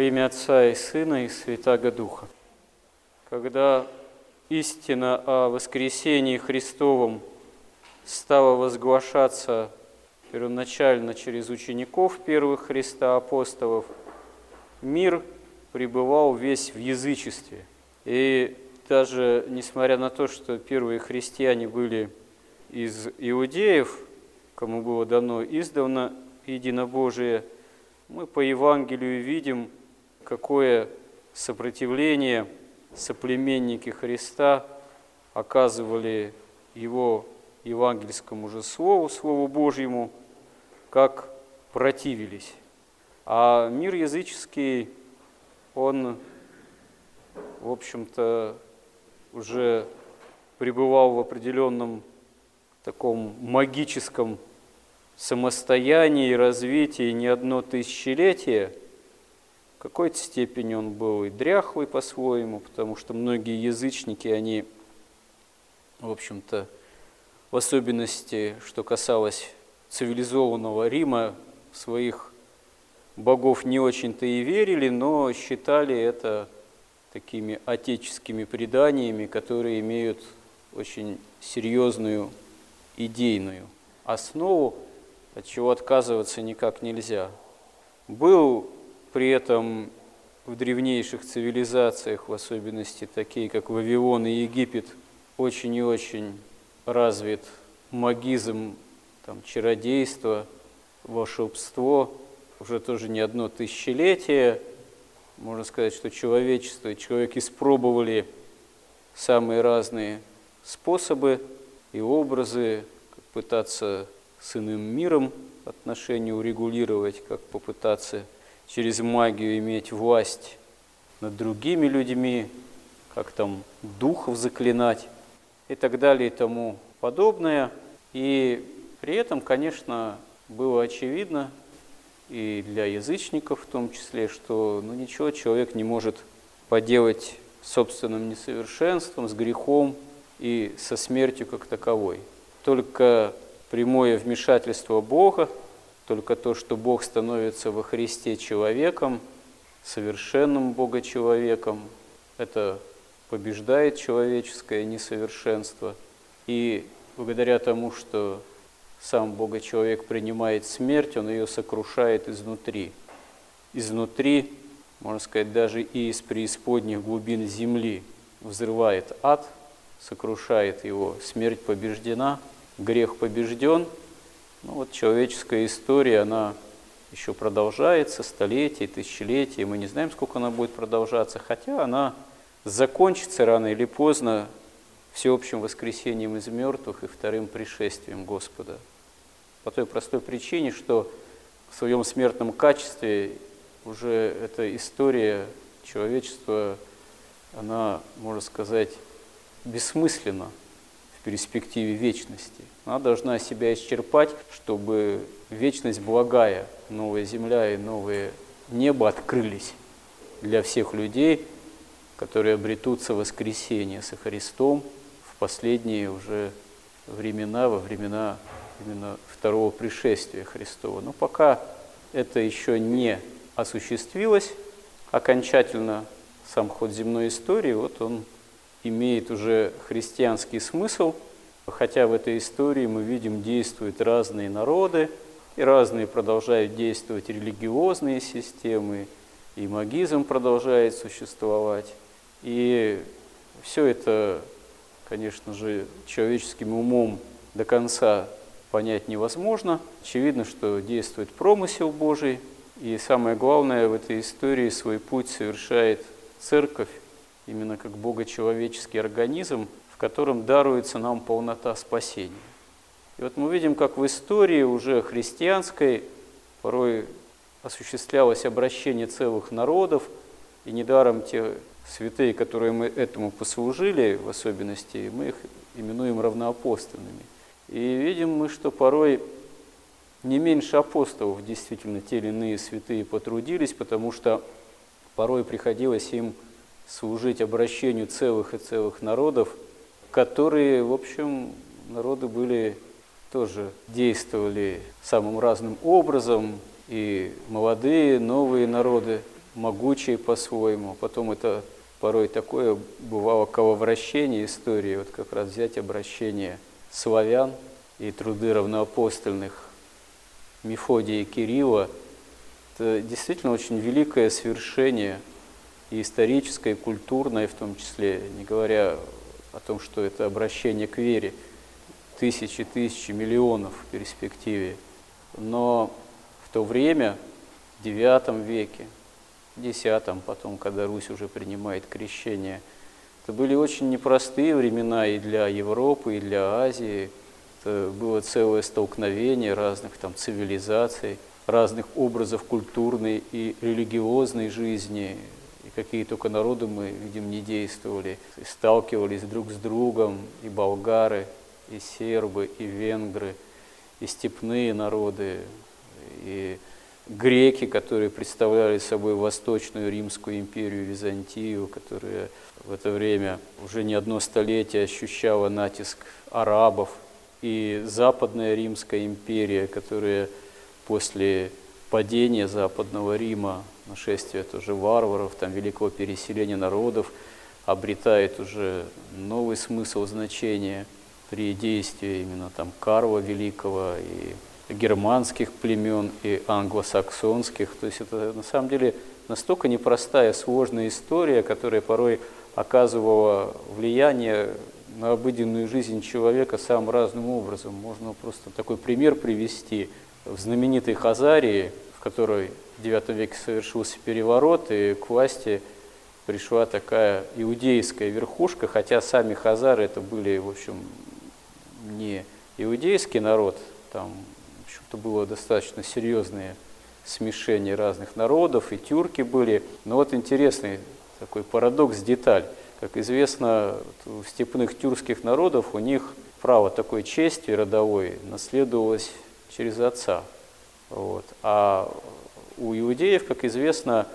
Во имя Отца и Сына и Святаго Духа. Когда истина о воскресении Христовом стала возглашаться первоначально через учеников первых Христа апостолов, мир пребывал весь в язычестве. И даже несмотря на то, что первые христиане были из иудеев, кому было дано издавна единобожие, мы по Евангелию видим, какое сопротивление соплеменники Христа оказывали его евангельскому же слову, Слову Божьему, как противились. А мир языческий, он, в общем-то, уже пребывал в определенном таком магическом самостоянии развитии не одно тысячелетие. Какой-то степени он был и дряхлый по-своему, потому что многие язычники, они, в общем-то, в особенности, что касалось цивилизованного Рима, своих богов не очень-то и верили, но считали это такими отеческими преданиями, которые имеют очень серьезную идейную основу, от чего отказываться никак нельзя. Был при этом в древнейших цивилизациях, в особенности такие, как Вавилон и Египет, очень и очень развит магизм, там, чародейство, волшебство, уже тоже не одно тысячелетие. Можно сказать, что человечество и человек испробовали самые разные способы и образы, как пытаться с иным миром отношения урегулировать, как попытаться через магию иметь власть над другими людьми, как там духов заклинать и так далее и тому подобное. И при этом, конечно, было очевидно, и для язычников в том числе, что ну, ничего человек не может поделать собственным несовершенством, с грехом и со смертью как таковой. Только прямое вмешательство Бога, только то, что Бог становится во Христе человеком, совершенным Бога-человеком, это побеждает человеческое несовершенство. И благодаря тому, что сам Бога-человек принимает смерть, он ее сокрушает изнутри. Изнутри, можно сказать, даже и из преисподних глубин земли взрывает ад, сокрушает его, смерть побеждена, грех побежден. Ну вот человеческая история, она еще продолжается столетия, тысячелетия, мы не знаем, сколько она будет продолжаться, хотя она закончится рано или поздно всеобщим воскресением из мертвых и вторым пришествием Господа. По той простой причине, что в своем смертном качестве уже эта история человечества, она, можно сказать, бессмысленна в перспективе вечности. Она должна себя исчерпать, чтобы вечность благая, новая земля и новое небо открылись для всех людей, которые обретутся в воскресение со Христом в последние уже времена, во времена именно второго пришествия Христова. Но пока это еще не осуществилось окончательно, сам ход земной истории, вот он имеет уже христианский смысл, хотя в этой истории мы видим, действуют разные народы, и разные продолжают действовать религиозные системы, и магизм продолжает существовать. И все это, конечно же, человеческим умом до конца понять невозможно. Очевидно, что действует промысел Божий, и самое главное в этой истории свой путь совершает церковь, именно как богочеловеческий организм, в котором даруется нам полнота спасения. И вот мы видим, как в истории уже христианской порой осуществлялось обращение целых народов, и недаром те святые, которые мы этому послужили, в особенности, мы их именуем равноапостольными. И видим мы, что порой не меньше апостолов действительно те или иные святые потрудились, потому что порой приходилось им служить обращению целых и целых народов, которые, в общем, народы были тоже действовали самым разным образом, и молодые, новые народы могучие по-своему. Потом это порой такое бывало крововращение истории, вот как раз взять обращение славян и труды равноапостольных Мефодия и Кирилла. Это действительно очень великое свершение и историческое, и культурное в том числе, не говоря о том, что это обращение к вере, тысячи, тысячи, миллионов в перспективе. Но в то время, в IX веке, в X, потом, когда Русь уже принимает крещение, это были очень непростые времена и для Европы, и для Азии. Это было целое столкновение разных там цивилизаций, разных образов культурной и религиозной жизни, какие только народы мы видим не действовали, и сталкивались друг с другом, и болгары, и сербы, и венгры, и степные народы, и греки, которые представляли собой Восточную Римскую империю, Византию, которая в это время уже не одно столетие ощущала натиск арабов, и Западная Римская империя, которая после падения Западного Рима, нашествия тоже варваров, там великого переселения народов, обретает уже новый смысл значения при действии именно там Карла Великого и германских племен и англосаксонских. То есть это на самом деле настолько непростая, сложная история, которая порой оказывала влияние на обыденную жизнь человека самым разным образом. Можно просто такой пример привести. В знаменитой Хазарии, в которой в IX веке совершился переворот, и к власти пришла такая иудейская верхушка, хотя сами хазары это были, в общем, не иудейский народ, там, в общем-то, было достаточно серьезное смешение разных народов, и тюрки были. Но вот интересный такой парадокс, деталь. Как известно, у степных тюркских народов у них право такой чести родовой наследовалось через отца. Вот. А у иудеев, как известно,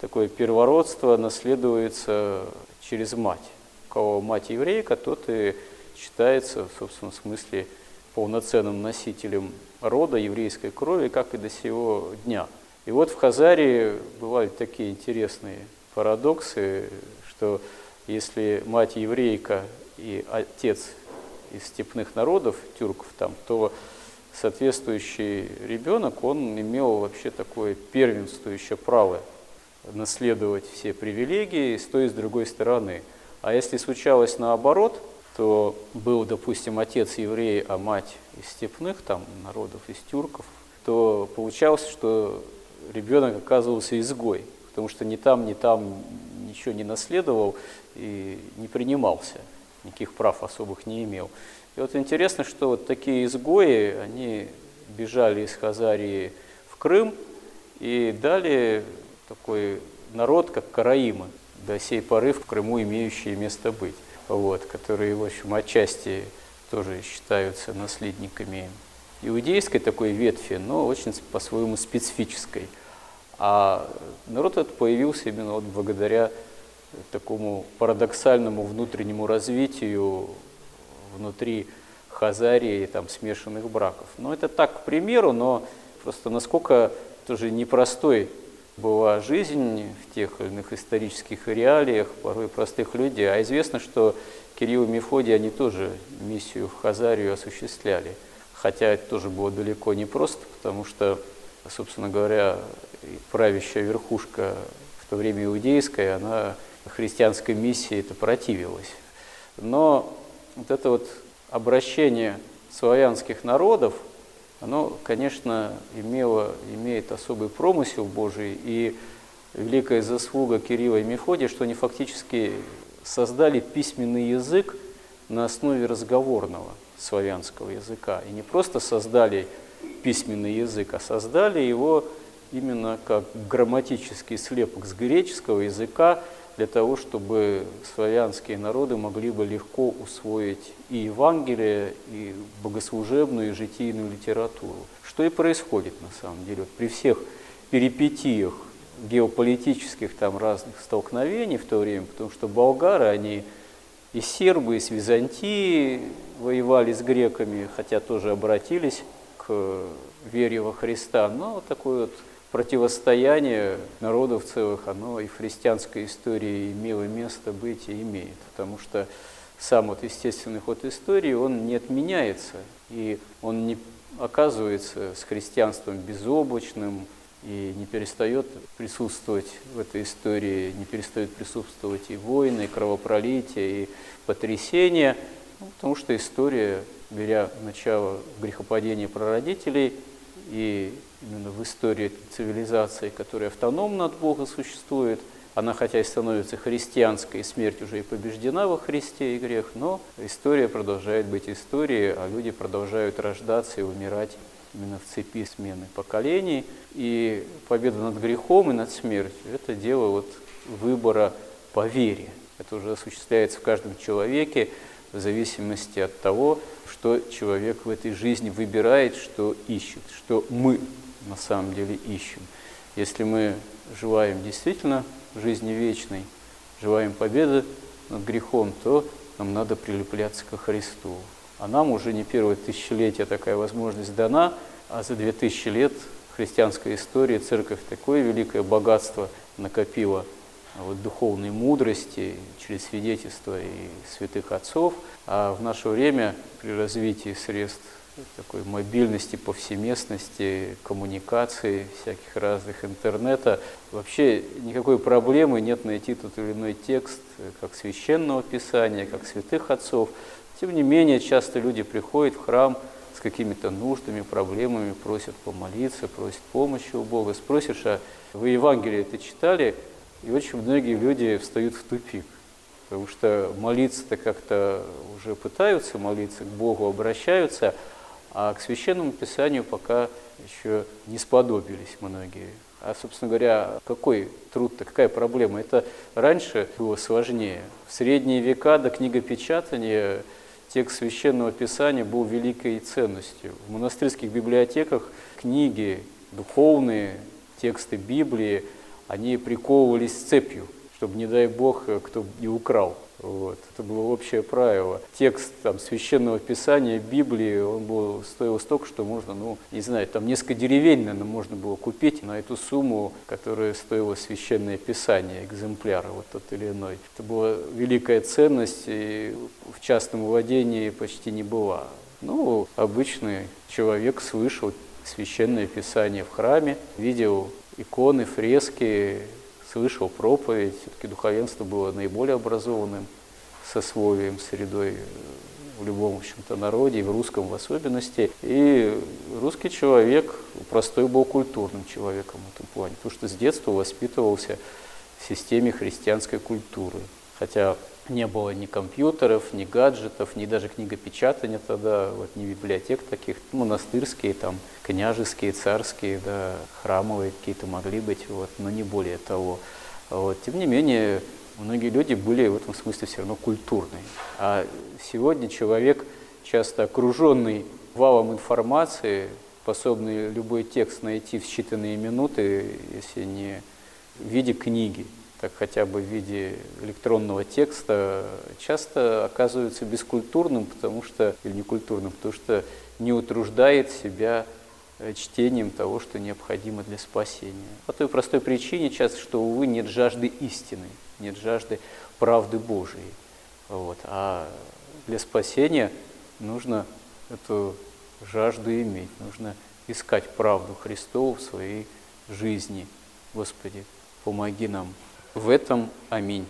такое первородство наследуется через мать. У кого мать еврейка, тот и считается, в собственном смысле, полноценным носителем рода еврейской крови, как и до сего дня. И вот в Хазарии бывают такие интересные парадоксы, что если мать еврейка и отец из степных народов, тюрков там, то соответствующий ребенок, он имел вообще такое первенствующее право наследовать все привилегии с той и с другой стороны. А если случалось наоборот, то был, допустим, отец еврей, а мать из степных там народов, из тюрков, то получалось, что ребенок оказывался изгой, потому что ни там, ни там ничего не наследовал и не принимался, никаких прав особых не имел. И вот интересно, что вот такие изгои, они бежали из Хазарии в Крым и дали такой народ, как караимы, до сей поры в Крыму имеющие место быть, вот, которые, в общем, отчасти тоже считаются наследниками иудейской такой ветви, но очень по-своему специфической. А народ этот появился именно вот благодаря такому парадоксальному внутреннему развитию внутри Хазарии там смешанных браков. Но это так, к примеру, но просто насколько тоже непростой была жизнь в тех или иных исторических реалиях, порой простых людей. А известно, что Кирилл и Мефодий, они тоже миссию в Хазарию осуществляли. Хотя это тоже было далеко не просто, потому что, собственно говоря, правящая верхушка в то время иудейская, она христианской миссии это противилась. Но вот это вот обращение славянских народов, оно, конечно, имело, имеет особый промысел Божий, и великая заслуга Кирилла и Мефодия, что они фактически создали письменный язык на основе разговорного славянского языка. И не просто создали письменный язык, а создали его именно как грамматический слепок с греческого языка, для того, чтобы славянские народы могли бы легко усвоить и Евангелие, и богослужебную, и житийную литературу. Что и происходит на самом деле. Вот при всех перипетиях геополитических там разных столкновений в то время, потому что болгары, они и сербы, и с Византии воевали с греками, хотя тоже обратились к вере во Христа, но такой вот противостояние народов целых, оно и в христианской истории имело место быть и имеет. Потому что сам вот естественный ход истории, он не отменяется, и он не оказывается с христианством безоблачным, и не перестает присутствовать в этой истории, не перестает присутствовать и войны, и кровопролитие, и потрясения, ну, потому что история, беря начало грехопадения прародителей, и именно в истории цивилизации, которая автономно от Бога существует. Она хотя и становится христианской, и смерть уже и побеждена во Христе и грех, но история продолжает быть историей, а люди продолжают рождаться и умирать именно в цепи смены поколений. И победа над грехом и над смертью – это дело вот выбора по вере. Это уже осуществляется в каждом человеке в зависимости от того, что человек в этой жизни выбирает, что ищет, что мы на самом деле ищем. Если мы желаем действительно жизни вечной, желаем победы над грехом, то нам надо прилепляться ко Христу. А нам уже не первое тысячелетие такая возможность дана, а за две тысячи лет христианской истории церковь такое великое богатство накопила вот, духовной мудрости через свидетельства и святых отцов. А в наше время при развитии средств такой мобильности, повсеместности, коммуникации, всяких разных интернета. Вообще никакой проблемы нет найти тот или иной текст, как священного писания, как святых отцов. Тем не менее, часто люди приходят в храм с какими-то нуждами, проблемами, просят помолиться, просят помощи у Бога. Спросишь, а вы Евангелие это читали? И очень многие люди встают в тупик. Потому что молиться-то как-то уже пытаются молиться, к Богу обращаются – а к священному писанию пока еще не сподобились многие. А, собственно говоря, какой труд-то, какая проблема? Это раньше было сложнее. В средние века до книгопечатания текст священного писания был великой ценностью. В монастырских библиотеках книги духовные, тексты Библии, они приковывались цепью, чтобы, не дай Бог, кто не украл. Вот. Это было общее правило. Текст там, священного писания, Библии, он был, стоил столько, что можно, ну, не знаю, там несколько деревень, наверное, можно было купить на эту сумму, которая стоила священное писание, экземпляра вот тот или иной. Это была великая ценность, и в частном владении почти не была. Ну, обычный человек слышал священное писание в храме, видел иконы, фрески, слышал проповедь, все-таки духовенство было наиболее образованным сословием, средой э, в любом, в общем-то, народе, и в русском в особенности. И русский человек простой был культурным человеком в этом плане, потому что с детства воспитывался в системе христианской культуры. Хотя не было ни компьютеров, ни гаджетов, ни даже книгопечатания тогда, вот, ни библиотек таких, монастырские, там, княжеские, царские, да, храмовые какие-то могли быть, вот, но не более того. Вот. Тем не менее, многие люди были в этом смысле все равно культурные. А сегодня человек, часто окруженный валом информации, способный любой текст найти в считанные минуты, если не в виде книги, так хотя бы в виде электронного текста, часто оказывается бескультурным, потому что, или некультурным, потому что не утруждает себя э, чтением того, что необходимо для спасения. По той простой причине часто, что, увы, нет жажды истины, нет жажды правды Божией. Вот. А для спасения нужно эту жажду иметь, нужно искать правду Христову в своей жизни. Господи, помоги нам в этом аминь.